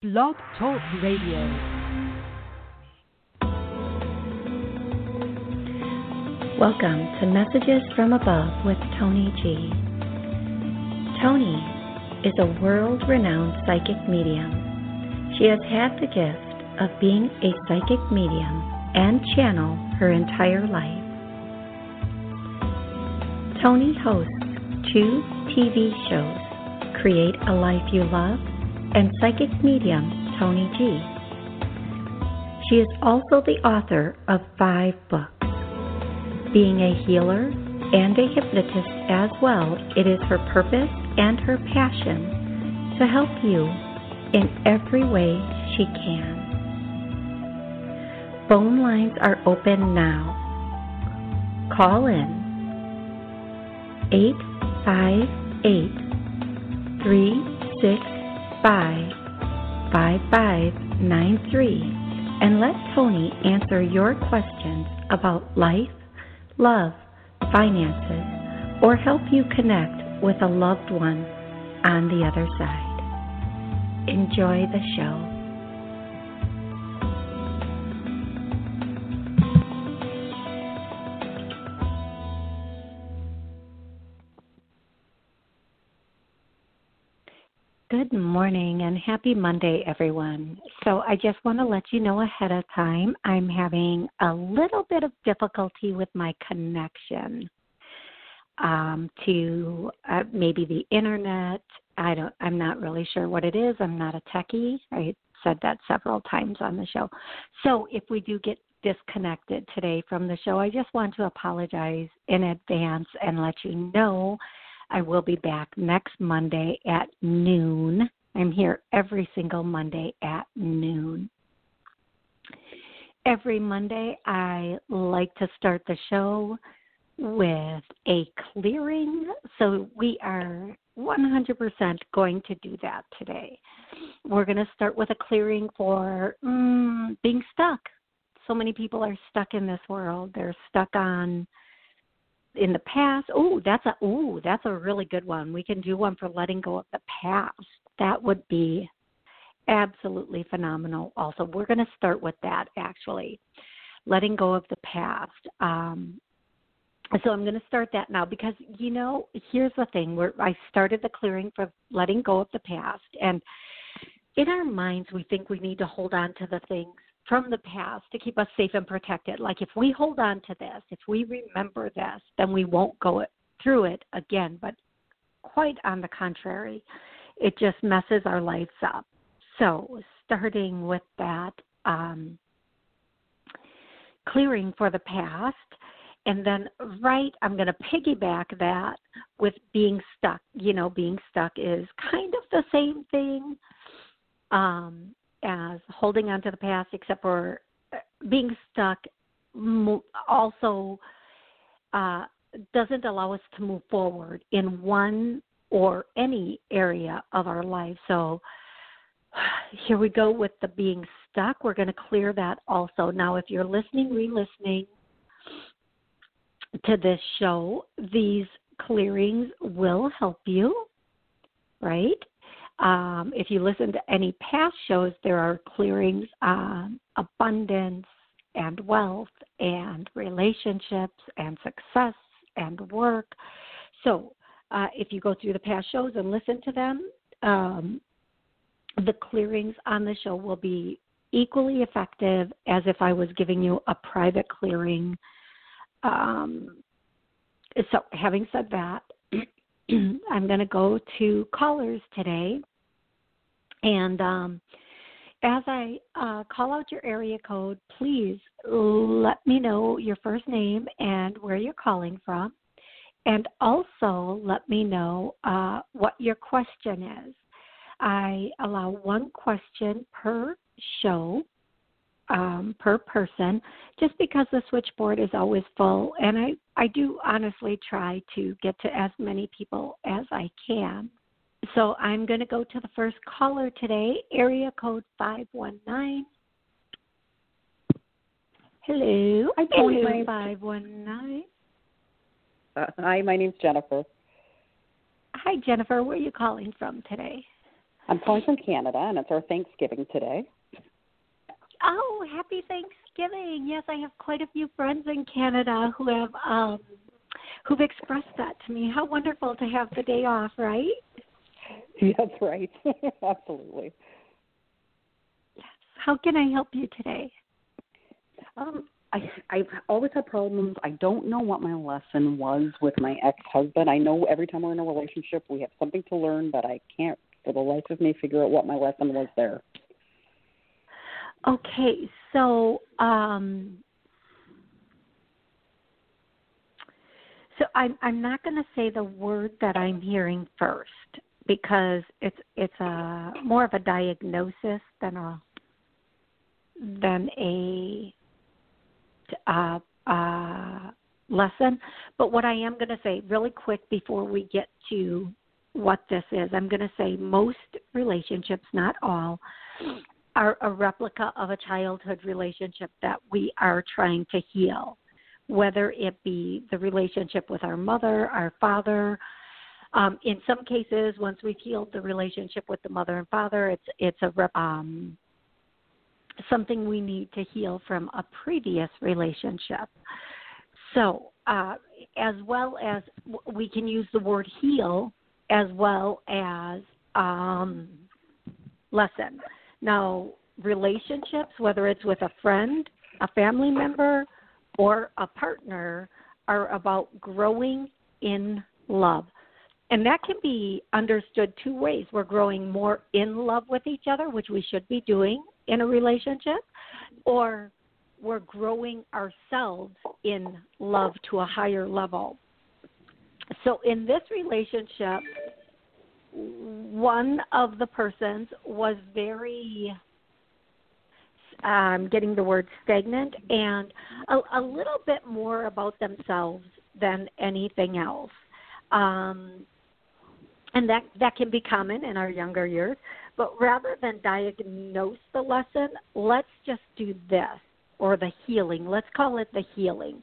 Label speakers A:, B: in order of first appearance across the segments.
A: Blog Talk Radio.
B: Welcome to Messages from Above with Toni G. Toni is a world renowned psychic medium. She has had the gift of being a psychic medium and channel her entire life. Toni hosts two TV shows Create a Life You Love and psychic medium Toni G. She is also the author of five books. Being a healer and a hypnotist as well, it is her purpose and her passion to help you in every way she can. Phone lines are open now. Call in 858 365 5593 and let Toni answer your questions about life love, finances, or help you connect with a loved one on the other side. Enjoy the show. Morning and happy Monday, everyone. So, I just want to let you know ahead of time I'm having a little bit of difficulty with my connection um, to uh, maybe the internet. I don't. I'm not really sure what it is. I'm not a techie. I said that several times on the show. So, if we do get disconnected today from the show, I just want to apologize in advance and let you know I will be back next Monday at noon. I'm here every single Monday at noon. Every Monday, I like to start the show with a clearing. So we are 100% going to do that today. We're going to start with a clearing for mm, being stuck. So many people are stuck in this world. They're stuck on in the past. Oh, that's a oh, that's a really good one. We can do one for letting go of the past. That would be absolutely phenomenal. Also, we're going to start with that actually, letting go of the past. Um, so I'm going to start that now because you know here's the thing where I started the clearing for letting go of the past and in our minds we think we need to hold on to the things from the past to keep us safe and protected. Like if we hold on to this, if we remember this, then we won't go through it again. But quite on the contrary, it just messes our lives up. So starting with that um, clearing for the past. And then, right, I'm going to piggyback that with being stuck. You know, being stuck is kind of the same thing. Um, as holding on to the past, except for uh, being stuck, also uh, doesn't allow us to move forward in one or any area of our life. So here we go with the being stuck. We're going to clear that also. Now, if you're listening, re listening to this show, these clearings will help you, right? Um, if you listen to any past shows, there are clearings on abundance and wealth and relationships and success and work. So, uh, if you go through the past shows and listen to them, um, the clearings on the show will be equally effective as if I was giving you a private clearing. Um, so, having said that, I'm going to go to callers today. And um, as I uh, call out your area code, please let me know your first name and where you're calling from. And also let me know uh, what your question is. I allow one question per show, um, per person, just because the switchboard is always full. And I, I do honestly try to get to as many people as I can. So I'm going to go to the first caller today, area code 519. Hello. Hello, 519.
C: Hi, my name's Jennifer.
B: Hi, Jennifer. Where are you calling from today?
C: I'm calling from Canada, and it's our Thanksgiving today.
B: Oh, happy Thanksgiving! Yes, I have quite a few friends in Canada who have um, who've expressed that to me. How wonderful to have the day off, right?
C: That's right. Absolutely.
B: Yes. How can I help you today?
C: Um, I I've always had problems. I don't know what my lesson was with my ex husband. I know every time we're in a relationship we have something to learn, but I can't for the life of me figure out what my lesson was there.
B: Okay, so um so I'm I'm not going to say the word that I'm hearing first because it's it's a more of a diagnosis than a than a uh, uh, lesson. But what I am going to say really quick before we get to what this is, I'm going to say most relationships, not all, are a replica of a childhood relationship that we are trying to heal, whether it be the relationship with our mother, our father. Um, in some cases, once we've healed the relationship with the mother and father, it's it's a um, something we need to heal from a previous relationship. So, uh, as well as we can use the word heal as well as um, lesson. Now, relationships, whether it's with a friend, a family member, or a partner, are about growing in love. And that can be understood two ways. We're growing more in love with each other, which we should be doing in a relationship, or we're growing ourselves in love to a higher level. So in this relationship, one of the persons was very um, getting the word stagnant and a, a little bit more about themselves than anything else. Um, and that that can be common in our younger years. But rather than diagnose the lesson, let's just do this or the healing. Let's call it the healing.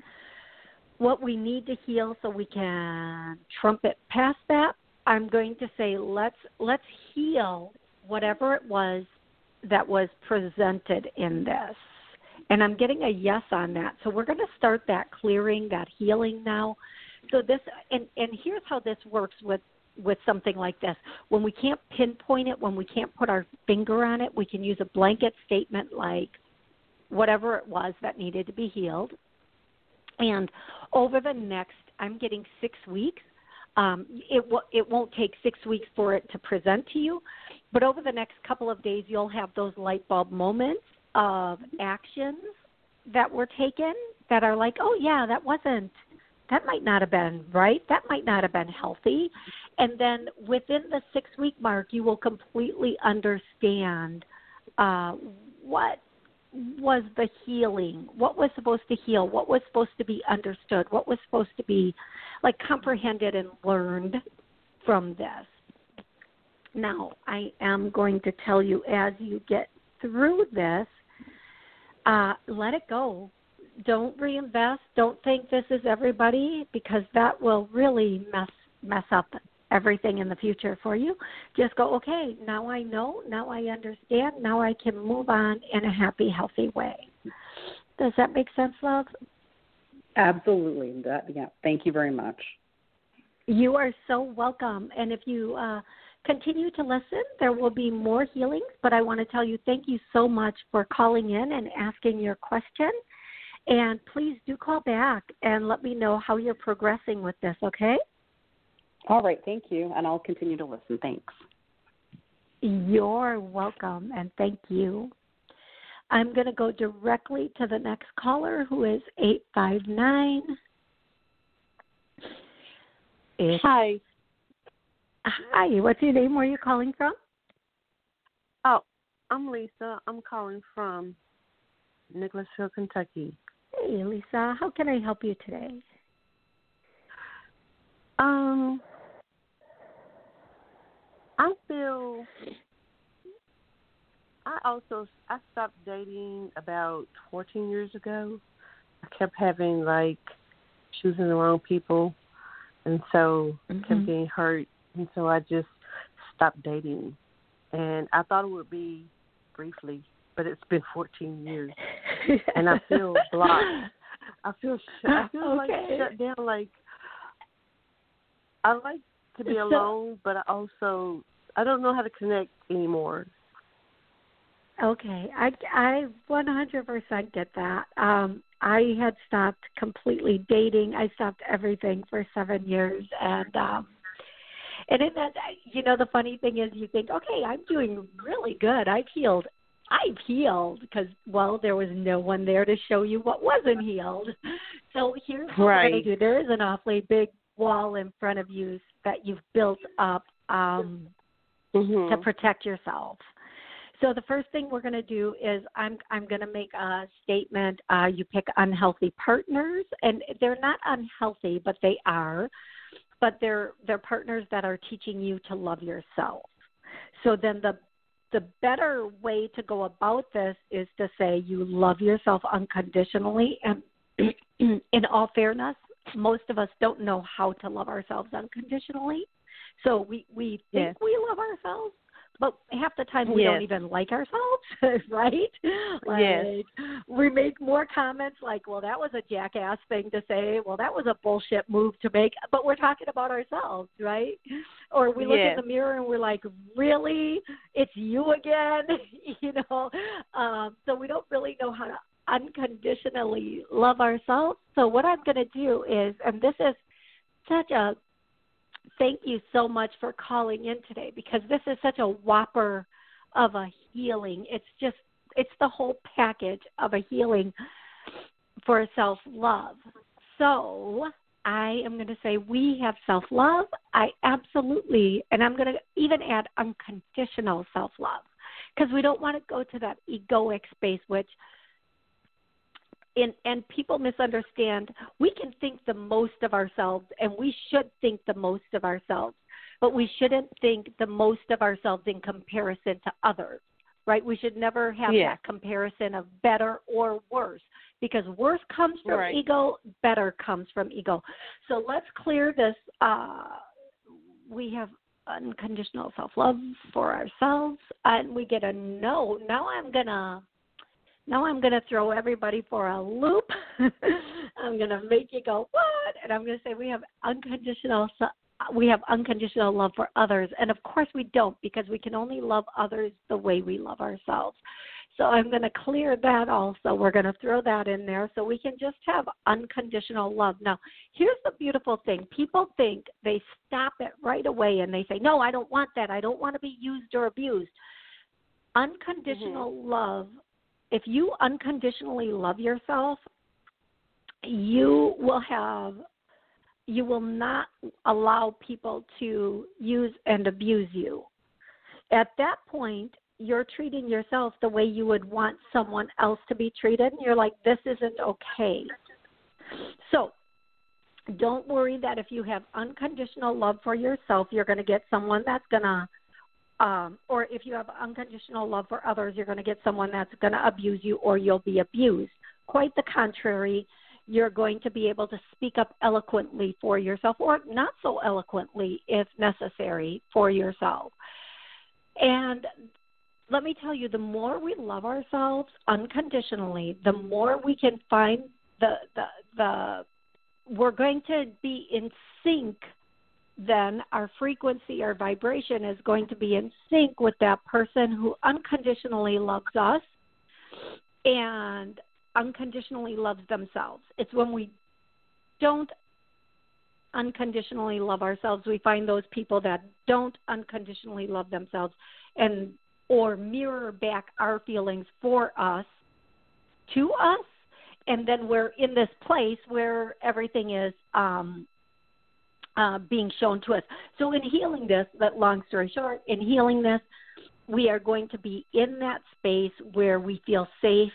B: What we need to heal so we can trumpet past that. I'm going to say let's let's heal whatever it was that was presented in this. And I'm getting a yes on that. So we're going to start that clearing, that healing now. So this and and here's how this works with with something like this. When we can't pinpoint it, when we can't put our finger on it, we can use a blanket statement like whatever it was that needed to be healed. And over the next, I'm getting six weeks. Um, it w- it won't take six weeks for it to present to you, but over the next couple of days, you'll have those light bulb moments of actions that were taken that are like, oh yeah, that wasn't that might not have been right. That might not have been healthy. And then within the six week mark, you will completely understand uh, what was the healing, what was supposed to heal, what was supposed to be understood, what was supposed to be like comprehended and learned from this. Now, I am going to tell you as you get through this, uh, let it go. Don't reinvest. Don't think this is everybody because that will really mess mess up everything in the future for you. Just go, okay, now I know, now I understand, now I can move on in a happy, healthy way. Does that make sense, love?
C: Absolutely. That yeah. Thank you very much.
B: You are so welcome. And if you uh, continue to listen, there will be more healings. But I want to tell you thank you so much for calling in and asking your question. And please do call back and let me know how you're progressing with this, okay?
C: All right, thank you, and I'll continue to listen. Thanks.
B: You're welcome, and thank you. I'm going to go directly to the next caller, who is 859.
D: It's, hi.
B: Hi, what's your name? Where are you calling from?
D: Oh, I'm Lisa. I'm calling from Nicholasville, Kentucky.
B: Hey, Lisa. How can I help you today?
D: Um, I feel I also I stopped dating about 14 years ago. I kept having like choosing the wrong people, and so
B: mm-hmm.
D: kept getting hurt, and so I just stopped dating. and I thought it would be briefly, but it's been 14 years, and I feel blocked. I feel sh- I feel
B: okay.
D: like shut down. Like I like to be alone, but I also I don't know how to connect anymore.
B: Okay, I I 100% get that. Um, I had stopped completely dating. I stopped everything for seven years, and um, and in that, you know, the funny thing is, you think, okay, I'm doing really good. I've healed. I've healed because well, there was no one there to show you what wasn't healed. So here's what we're
D: Right.
B: going to do. There is an awfully big wall in front of you that you've built up. Um,
D: Mm-hmm.
B: to protect yourself. So the first thing we're going to do is I'm I'm going to make a statement. Uh, you pick unhealthy partners, and they're not unhealthy, but they are. But they're they're partners that are teaching you to love yourself. So then the the better way to go about this is to say you love yourself unconditionally. And in all fairness, most of us don't know how to love ourselves unconditionally. So we we think
D: Yes.
B: we love ourselves, but half the time we don't even like ourselves, right? Like
D: Yes.
B: we make more comments like, "Well, that was a jackass thing to say." Well, that was a bullshit move to make. But we're talking about ourselves, right? Or we look
D: Yes.
B: in the mirror and we're like, "Really? It's you again?" you know. Um, so we don't really know how to unconditionally love ourselves. So what I'm going to do is, and this is such a thank you so much for calling in today because this is such a whopper of a healing. It's just it's the whole package of a healing for self love. So I am going to say we have self love. I absolutely, and I'm going to even add unconditional self love because we don't want to go to that egoic space, which in, and people misunderstand. We can think the most of ourselves, and we should think the most of ourselves, but we shouldn't think the most of ourselves in comparison to others. Right? We should never have
D: Yeah.
B: that comparison of better or worse because worse comes from
D: Right.
B: ego, better comes from ego. So let's clear this. Uh, we have unconditional self love for ourselves, and we get a no. Now I'm gonna now I'm going to throw everybody for a loop. I'm going to make you go what? And I'm going to say we have unconditional we have unconditional love for others, and of course we don't because we can only love others the way we love ourselves. So I'm going to clear that also. We're going to throw that in there so we can just have unconditional love. Now, here's the beautiful thing. People think they stop it right away and they say, "No, I don't want that. I don't want to be used or abused." Mm-hmm. Unconditional love if you unconditionally love yourself, you will have you will not allow people to use and abuse you. At that point, you're treating yourself the way you would want someone else to be treated, and you're like, this isn't okay. So, don't worry that if you have unconditional love for yourself, you're going to get someone that's going to um, or if you have unconditional love for others, you're going to get someone that's going to abuse you or you'll be abused. Quite the contrary, you're going to be able to speak up eloquently for yourself or not so eloquently if necessary for yourself. And let me tell you, the more we love ourselves unconditionally, the more we can find the the the we're going to be in sync then our frequency, our vibration is going to be in sync with that person who unconditionally loves us and unconditionally loves themselves. It's when we don't unconditionally love ourselves, we find those people that don't unconditionally love themselves and or mirror back our feelings for us to us and then we're in this place where everything is um uh, being shown to us. So, in healing this, that long story short, in healing this, we are going to be in that space where we feel safe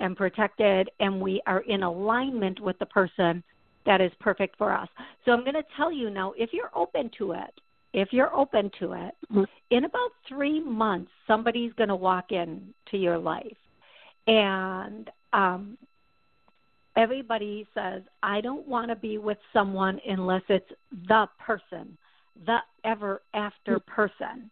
B: and protected, and we are in alignment with the person that is perfect for us. So, I'm going to tell you now if you're open to it, if you're open to it,
D: Mhm.
B: in about three months, somebody's going to walk into your life. And um, everybody says, I don't want to be with someone unless it's the person, the ever after hmm. person.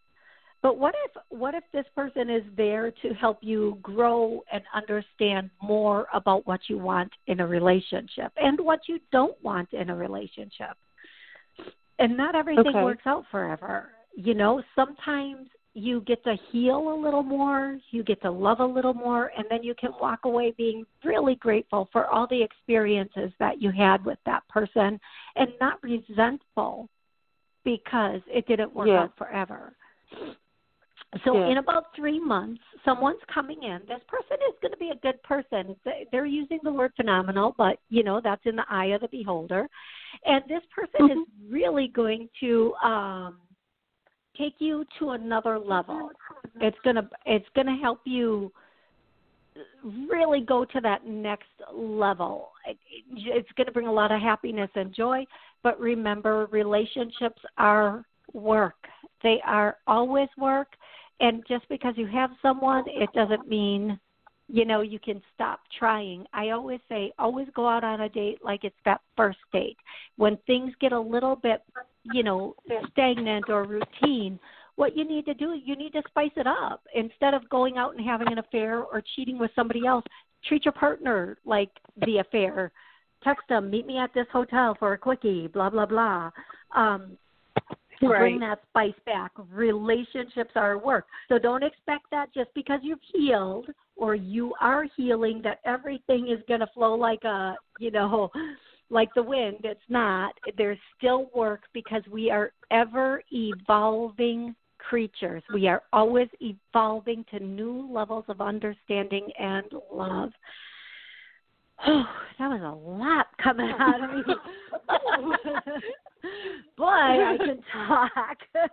B: But what if what if this person is there to help you grow and understand more about what you want in a relationship and what you don't want in a relationship? And not everything
D: Okay.
B: works out forever. You know, sometimes you get to heal a little more, you get to love a little more, and then you can walk away being really grateful for all the experiences that you had with that person and not resentful because it didn't work
D: Yeah.
B: out forever. So
D: Yeah.
B: in about three months, someone's coming in. This person is going to be a good person. They- They're using the word phenomenal, but you know that's in the eye of the beholder. And this person is really going to um, take you to another level. It's gonna it's gonna help you really go to that next level. It, it, it's going to bring a lot of happiness and joy. But remember, relationships are work. They are always work. And just because you have someone, it doesn't mean, you know, you can stop trying. I always say, always go out on a date like it's that first date. When things get a little bit, you know, stagnant or routine, what you need to do, you need to spice it up. Instead of going out and having an affair or cheating with somebody else, treat your partner like the affair. Text them, meet me at this hotel for a quickie, blah, blah, blah. Um, Bring that spice back. Relationships are work. So don't expect that just because you've healed or you are healing that everything is going to flow like a, you know, like the wind. It's not. There's still work because we are ever evolving creatures. We are always evolving to new levels of understanding and love. Oh, that was a lot coming out of me. Boy, I can talk.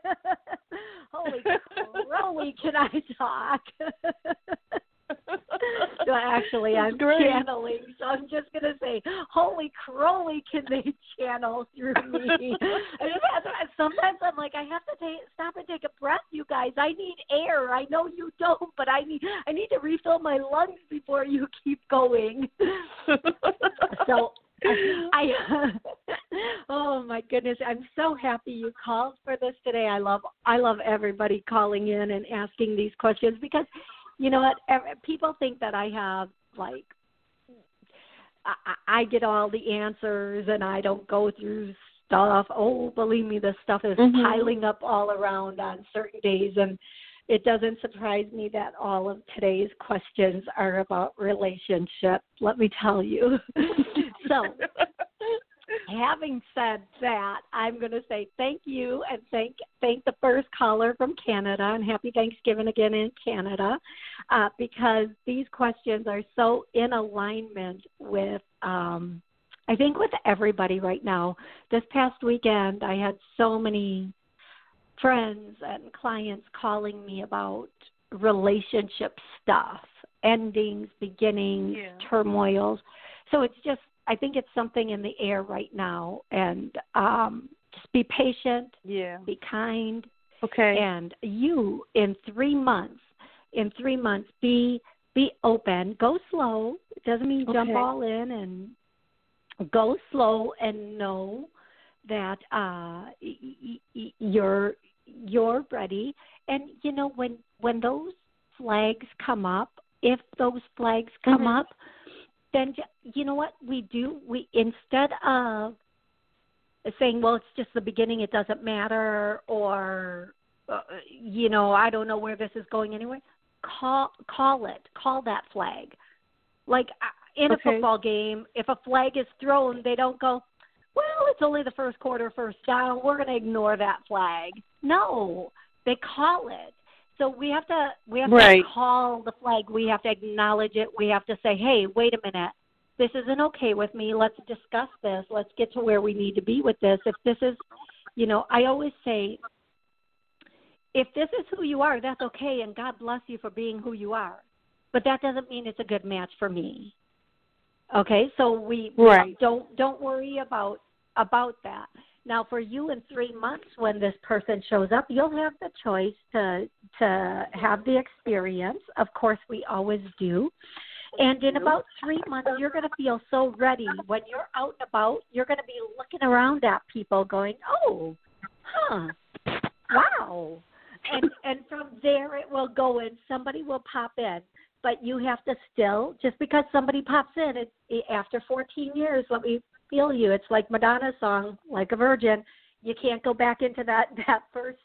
B: Holy crowley, can I talk? Actually, I'm channeling, so I'm just going to say, holy crowley, can they channel through me? I just have to, sometimes I'm like, I have to take, stop and take a breath, you guys. I need air. I know you don't, but I need I need to refill my lungs before you keep going. so I oh my goodness, I'm so happy you called for this today. I love I love everybody calling in and asking these questions because you know what people think that I have like I, I get all the answers and I don't go through stuff. Oh, believe me, this stuff is
D: Mhm.
B: piling up all around on certain days and it doesn't surprise me that all of today's questions are about relationships, let me tell you. so, having said that, I'm going to say thank you and thank thank the first caller from Canada and happy Thanksgiving again in Canada, uh, because these questions are so in alignment with. Um, I think with everybody right now. This past weekend, I had so many friends and clients calling me about relationship stuff, endings, beginnings,
D: Yeah.
B: turmoils. So it's just I think it's something in the air right now and um just be patient,
D: yeah.
B: be kind,
D: Okay.
B: and you in 3 months in 3 months be be open, go slow. It doesn't mean jump
D: Okay.
B: all in and go slow and know that uh y- y- you're you're ready and you know when when those flags come up if those flags come
D: Mhm.
B: up then you know what? We do we instead of saying well it's just the beginning it doesn't matter or uh, you know i don't know where this is going anyway call call it call that flag. Like uh, in a
D: Okay.
B: football game if a flag is thrown they don't go well it's only the first quarter first down we're going to ignore that flag. No they call it so we have to we have
D: Right.
B: to call the flag. We have to acknowledge it. We have to say hey wait a minute. This isn't okay with me. Let's discuss this. Let's get to where we need to be with this. If this is you know i always say if this is who you are that's okay and god bless you for being who you are. But that doesn't mean it's a good match for me. Okay? So we
D: Right.
B: don't don't worry about about that now for you in three months when this person shows up you'll have the choice to to have the experience. Of course we always do. And in about three months you're going to feel so ready. When you're out and about you're going to be looking around at people going oh huh wow. And and from there it will go and somebody will pop in. But you have to still just because somebody pops in it, after 14 years let me feel you. It's like madonna's song like a virgin. You can't go back into that that first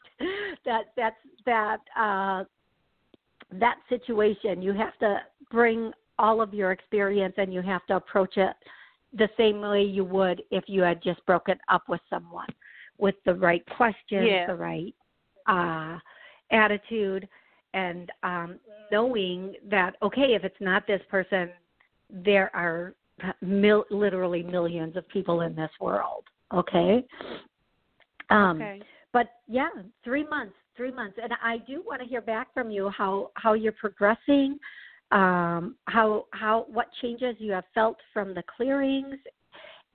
B: that that's that uh that situation. You have to bring all of your experience and you have to approach it the same way you would if you had just broken up with someone with the right questions
D: Yeah.
B: the right uh attitude and um knowing that okay if it's not this person there are mil- literally millions of people in this world okay um
D: okay.
B: but yeah three months three months and i do want to hear back from you how how you're progressing um how how what changes you have felt from the clearings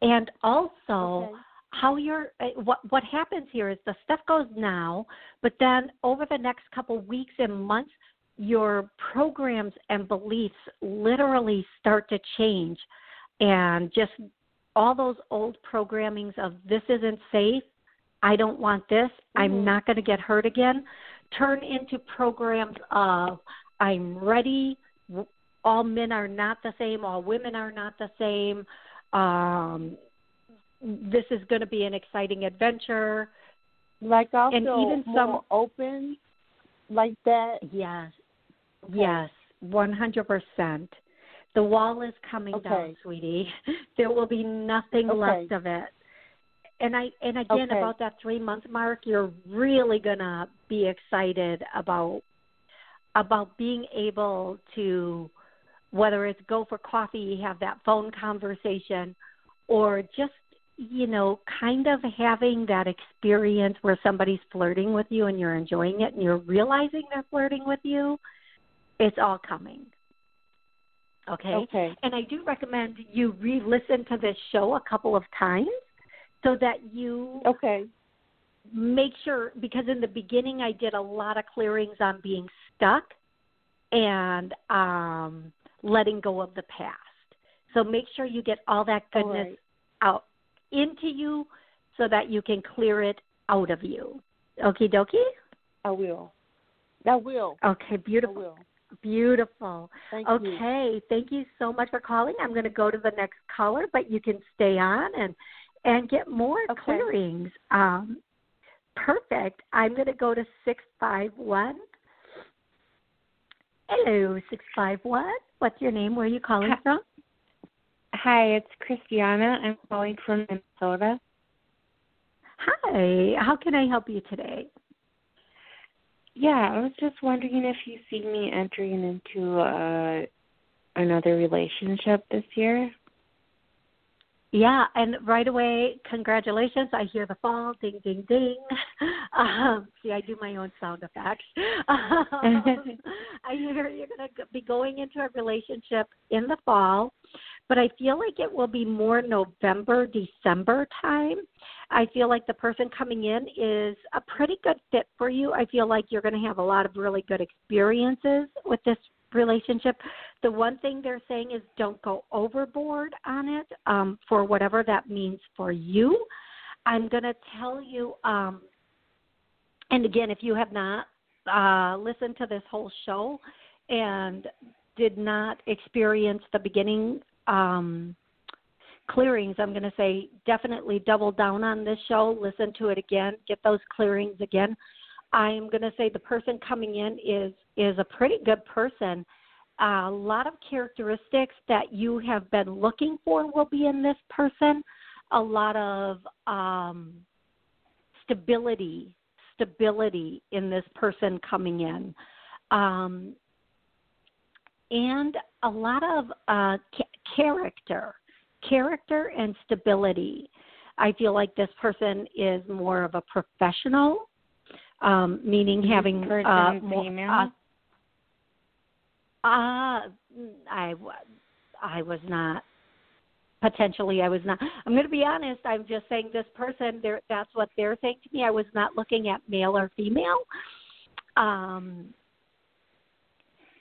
B: and also
D: Okay.
B: how you're uh, what what happens here is the stuff goes now but then over the next couple weeks and months your programs and beliefs literally start to change and just all those old programmings of this isn't safe i don't want this i'm
D: Mhm.
B: not going to get hurt again turn into programs of i'm ready all men are not the same all women are not the same um this is going to be an exciting adventure
D: Like I'll
B: And even some-
D: open like that.
B: Yes.
D: Okay.
B: Yes. One hundred percent. The wall is coming down, sweetie. There will be nothing
D: Okay.
B: left of it. And I and again
D: Okay.
B: about that three month mark, you're really gonna be excited about about being able to whether it's go for coffee, have that phone conversation, or just you know, kind of having that experience where somebody's flirting with you and you're enjoying it and you're realizing they're flirting with you, it's all coming. Okay?
D: Okay.
B: And I do recommend you re listen to this show a couple of times so that you
D: Okay.
B: make sure because in the beginning I did a lot of clearings on being stuck and um letting go of the past. So make sure you get all that goodness
D: right.
B: out into you so that you can clear it out of you. Okie dokie?
D: I will. I will.
B: Okay,
D: I
B: beautiful.
D: will.
B: Beautiful.
D: Thank you.
B: Okay, thank you so much for calling. I'm going to go to the next caller, but you can stay on and and get more
D: Okay.
B: clearings. Um, perfect. I'm going to go to six five one. Hello, six five one. What's your name? Where are you calling
E: Hi.
B: from?
E: Hi, it's Christiana. I'm calling from Minnesota.
B: Hi. How can I help you today?
E: Yeah, I was just wondering if you see me entering into uh, another relationship this year.
B: Yeah, and right away, congratulations. I hear the fall, ding, ding, ding. Um, see, I do my own sound effects. Um, I hear you're going to be going into a relationship in the fall, but I feel like it will be more November, December time. I feel like the person coming in is a pretty good fit for you. I feel like you're going to have a lot of really good experiences with this relationship. The one thing they're saying is don't go overboard on it um, for whatever that means for you. I'm going to tell you, um, and again, if you have not uh, listened to this whole show and did not experience the beginning um, clearings, I'm going to say definitely double down on this show, listen to it again, get those clearings again. I'm going to say the person coming in is is a pretty good person. a lot of characteristics that you have been looking for will be in this person. A lot of um, stability, stability in this person coming in, um, and a lot of uh, ca- character, character and stability. I feel like this person is more of a professional, um, meaning having uh, more,
E: female?
B: uh, uh, I I was not potentially I was not I'm going to be honest I'm just saying this person that's what they're saying to me I was not looking at male or female um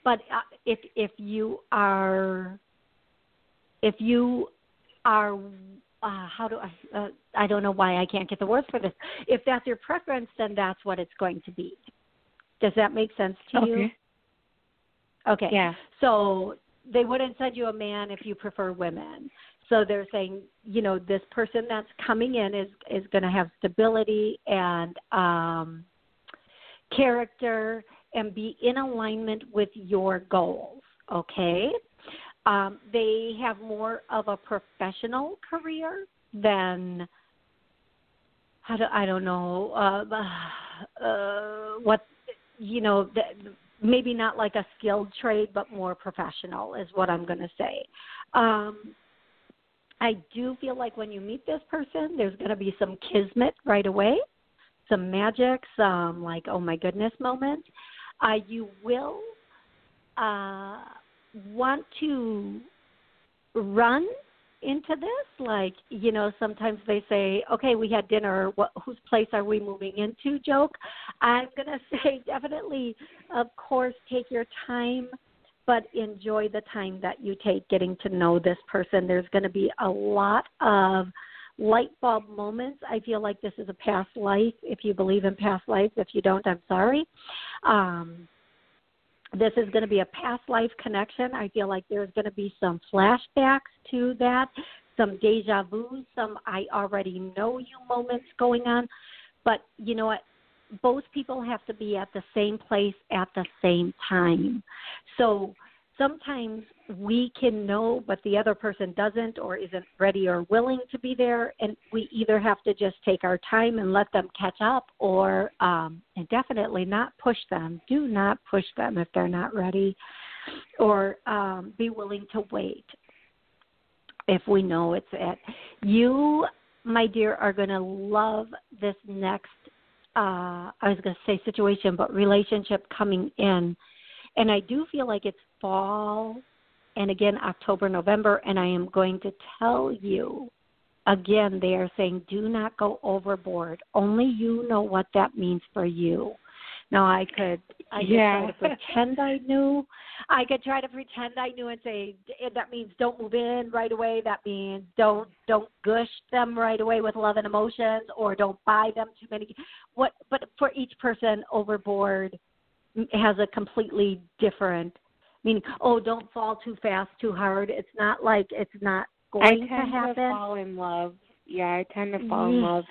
B: but uh, if if you are if you are uh, how do I uh, I don't know why I can't get the words for this if that's your preference then that's what it's going to be Does that make sense to
E: okay.
B: you? Okay. Okay.
E: Yeah.
B: So they wouldn't send you a man if you prefer women. So they're saying, you know, this person that's coming in is is going to have stability and um character and be in alignment with your goals, okay? Um they have more of a professional career than I don't, I don't know uh, uh what you know maybe not like a skilled trade, but more professional is what I'm going to say. Um, I do feel like when you meet this person, there's going to be some kismet right away, some magic, some like oh my goodness moment. Uh, you will uh, want to run into this? Like you know sometimes they say okay we had dinner. What whose place are we moving into? joke. I'm going to say definitely of course take your time but enjoy the time that you take getting to know this person. There's going to be a lot of light bulb moments i feel like this is a past life if you believe in past lives if you don't i'm sorry um this is going to be a past life connection. I feel like there's going to be some flashbacks to that, some deja vu, some I already know you moments going on. But you know what? Both people have to be at the same place at the same time. So sometimes we can know, but the other person doesn't or isn't ready or willing to be there, and we either have to just take our time and let them catch up, or um, and definitely not push them. Do not push them if they're not ready, or um, be willing to wait if we know it's it. You, my dear, are going to love this next. Uh, I was going to say situation, but relationship coming in and I do feel like it's fall and again October, November, and I am going to tell you again, they are saying do not go overboard. Only you know what that means for you. Now I could I could
E: yeah.
B: try to pretend I knew. I could try to pretend I knew and say that means don't move in right away. That means don't don't gush them right away with love and emotions, or don't buy them too many. What? But for each person, overboard has a completely different meaning. Oh, don't fall too fast, too hard. It's not like it's not going to happen.
E: I
B: to
E: tend to fall in love. Yeah, I tend to fall
B: Yeah.
E: in love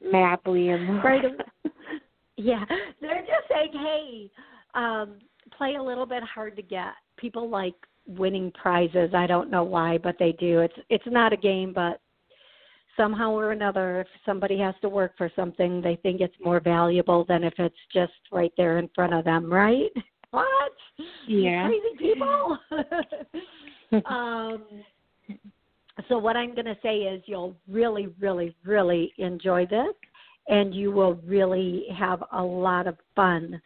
E: madly in love.
B: Right. yeah, they're just saying, hey, um, play a little bit hard to get. People like winning prizes. I don't know why, but they do. It's it's not a game, but somehow or another, if somebody has to work for something, they think it's more valuable than if it's just right there in front of them, right? What?
E: Yeah.
B: Crazy people. um, so what I'm going to say is you'll really, really, really enjoy this, and you will really have a lot of fun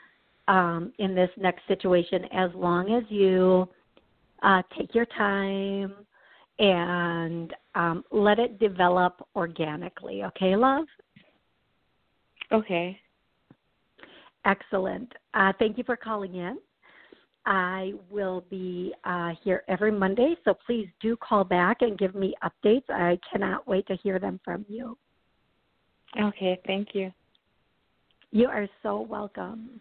B: um, in this next situation as long as you uh, take your time and um, let it develop organically. Okay, love?
E: Okay.
B: Excellent. Uh, thank you for calling in. I will be uh, here every Monday, so please do call back and give me updates. I cannot wait to hear them from you.
E: Okay, thank you.
B: You are so welcome.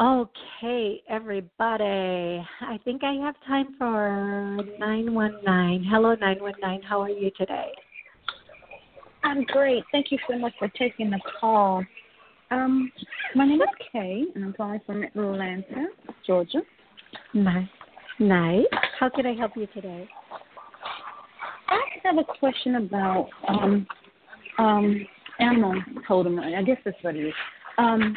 B: Okay, everybody. I think I have time for 919. Hello, 919. How are you today?
F: I'm great. Thank you so much for taking the call. Um, my name is Kay, and I'm calling from Atlanta, Georgia.
B: Nice. Nice. How can I help you today?
F: I have a question about um, um, animal totem. I guess that's what it is. Um,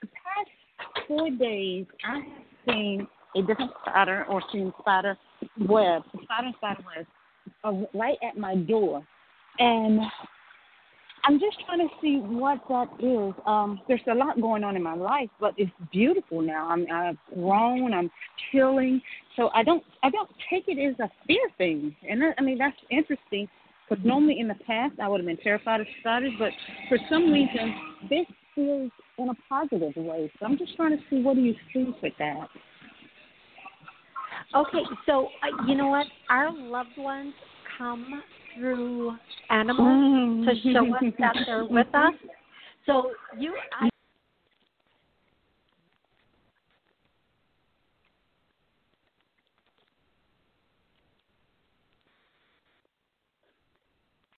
F: the past four days, I have seen a different spider or seen spider webs, spider spider webs, uh, right at my door, and I'm just trying to see what that is. Um, there's a lot going on in my life, but it's beautiful now. I'm I've grown. I'm chilling. So I don't I don't take it as a fear thing. And that, I mean that's interesting because normally in the past I would have been terrified of spiders, but for some reason this feels in a positive way. So I'm just trying to see what do you see with that.
B: Okay, so uh, you know what? Our loved ones come through animals to show us that they're with us. So you, I